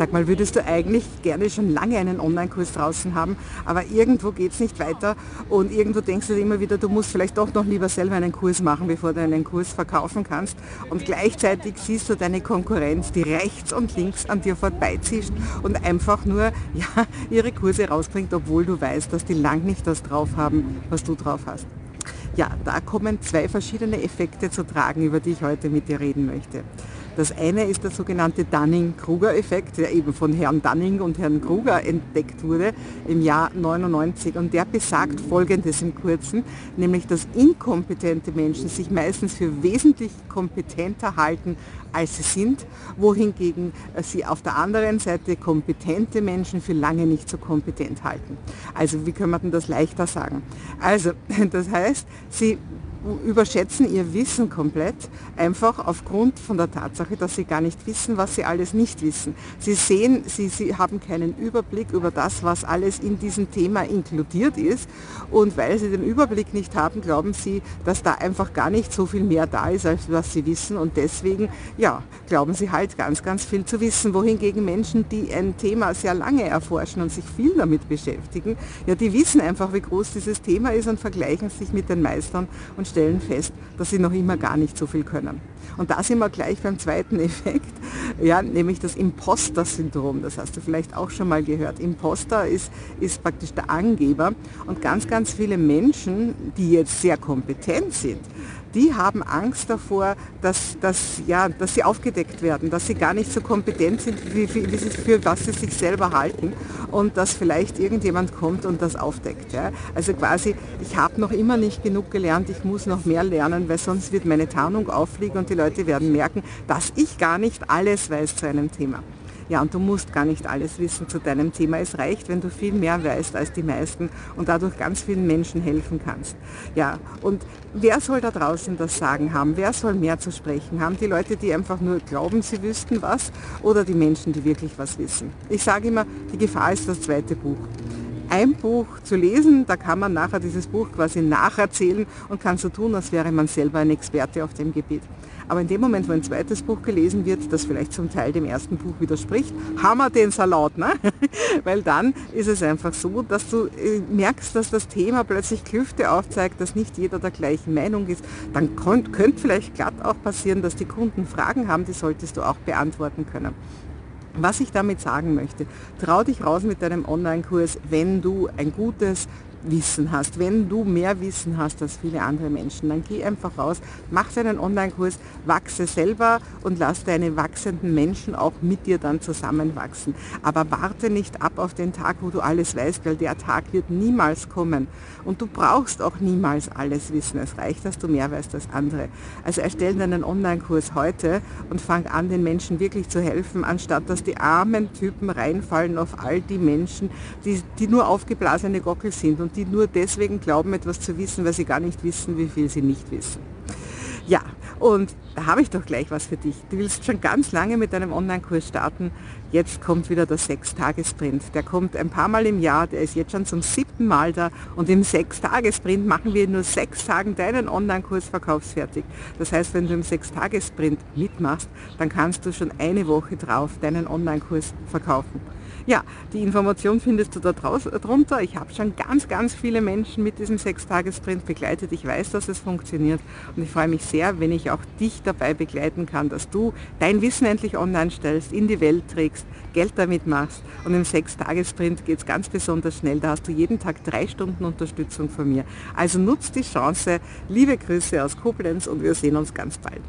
Sag mal, würdest du eigentlich gerne schon lange einen Online-Kurs draußen haben, aber irgendwo geht es nicht weiter und irgendwo denkst du dir immer wieder, du musst vielleicht doch noch lieber selber einen Kurs machen, bevor du einen Kurs verkaufen kannst und gleichzeitig siehst du deine Konkurrenz, die rechts und links an dir vorbeizischt und einfach nur ja, ihre Kurse rausbringt, obwohl du weißt, dass die lang nicht das drauf haben, was du drauf hast. Ja, da kommen zwei verschiedene Effekte zu tragen, über die ich heute mit dir reden möchte. Das eine ist der sogenannte Dunning-Kruger-Effekt, der eben von Herrn Dunning und Herrn Kruger entdeckt wurde im Jahr 99 und der besagt Folgendes im Kurzen, nämlich dass inkompetente Menschen sich meistens für wesentlich kompetenter halten, als sie sind, wohingegen sie auf der anderen Seite kompetente Menschen für lange nicht so kompetent halten. Also wie können wir denn das leichter sagen? Also das heißt, sie überschätzen ihr Wissen komplett, einfach aufgrund von der Tatsache, dass sie gar nicht wissen, was sie alles nicht wissen. Sie sehen, sie, sie haben keinen Überblick über das, was alles in diesem Thema inkludiert ist. Und weil sie den Überblick nicht haben, glauben sie, dass da einfach gar nicht so viel mehr da ist, als was sie wissen. Und deswegen, ja, glauben sie halt ganz, ganz viel zu wissen, wohingegen Menschen, die ein Thema sehr lange erforschen und sich viel damit beschäftigen, ja, die wissen einfach, wie groß dieses Thema ist und vergleichen sich mit den Meistern und stellen fest, dass sie noch immer gar nicht so viel können. Und da sind wir gleich beim zweiten Effekt, ja, nämlich das Imposter-Syndrom. Das hast du vielleicht auch schon mal gehört. Imposter ist, ist praktisch der Angeber und ganz, ganz viele Menschen, die jetzt sehr kompetent sind, die haben Angst davor, dass, dass, ja, dass sie aufgedeckt werden, dass sie gar nicht so kompetent sind, wie, wie, wie sie, für was sie sich selber halten und dass vielleicht irgendjemand kommt und das aufdeckt. Ja. Also quasi, ich habe noch immer nicht genug gelernt, ich muss noch mehr lernen, weil sonst wird meine Tarnung auffliegen und die Leute werden merken, dass ich gar nicht alles weiß zu einem Thema. Ja, und du musst gar nicht alles wissen zu deinem Thema. Es reicht, wenn du viel mehr weißt als die meisten und dadurch ganz vielen Menschen helfen kannst. Ja, und wer soll da draußen das Sagen haben? Wer soll mehr zu sprechen haben? Die Leute, die einfach nur glauben, sie wüssten was oder die Menschen, die wirklich was wissen? Ich sage immer, die Gefahr ist das zweite Buch ein Buch zu lesen, da kann man nachher dieses Buch quasi nacherzählen und kann so tun, als wäre man selber ein Experte auf dem Gebiet. Aber in dem Moment, wo ein zweites Buch gelesen wird, das vielleicht zum Teil dem ersten Buch widerspricht, hammer den Salat, ne? Weil dann ist es einfach so, dass du äh, merkst, dass das Thema plötzlich Klüfte aufzeigt, dass nicht jeder der gleichen Meinung ist. Dann könnte vielleicht glatt auch passieren, dass die Kunden Fragen haben, die solltest du auch beantworten können. Was ich damit sagen möchte, trau dich raus mit deinem Online-Kurs, wenn du ein gutes Wissen hast, wenn du mehr Wissen hast als viele andere Menschen, dann geh einfach raus, mach deinen Online-Kurs, wachse selber und lass deine wachsenden Menschen auch mit dir dann zusammenwachsen. Aber warte nicht ab auf den Tag, wo du alles weißt, weil der Tag wird niemals kommen. Und du brauchst auch niemals alles wissen. Es reicht, dass du mehr weißt als andere. Also erstell deinen Online-Kurs heute und fang an, den Menschen wirklich zu helfen, anstatt dass die armen Typen reinfallen auf all die Menschen, die, die nur aufgeblasene Gockel sind und und die nur deswegen glauben, etwas zu wissen, weil sie gar nicht wissen, wie viel sie nicht wissen. Ja, und da habe ich doch gleich was für dich. Du willst schon ganz lange mit deinem Online-Kurs starten. Jetzt kommt wieder der Sechs-Tages-Sprint. Der kommt ein paar Mal im Jahr, der ist jetzt schon zum siebten Mal da. Und im Sechs-Tages-Sprint machen wir nur sechs Tagen deinen Online-Kurs verkaufsfertig. Das heißt, wenn du im Sechs-Tages-Sprint mitmachst, dann kannst du schon eine Woche drauf deinen Online-Kurs verkaufen. Ja, die Information findest du da drunter. Ich habe schon ganz, ganz viele Menschen mit diesem Sechstagessprint begleitet. Ich weiß, dass es funktioniert und ich freue mich sehr, wenn ich auch dich dabei begleiten kann, dass du dein Wissen endlich online stellst, in die Welt trägst, Geld damit machst und im Sechstagessprint geht es ganz besonders schnell. Da hast du jeden Tag drei Stunden Unterstützung von mir. Also nutzt die Chance. Liebe Grüße aus Koblenz und wir sehen uns ganz bald.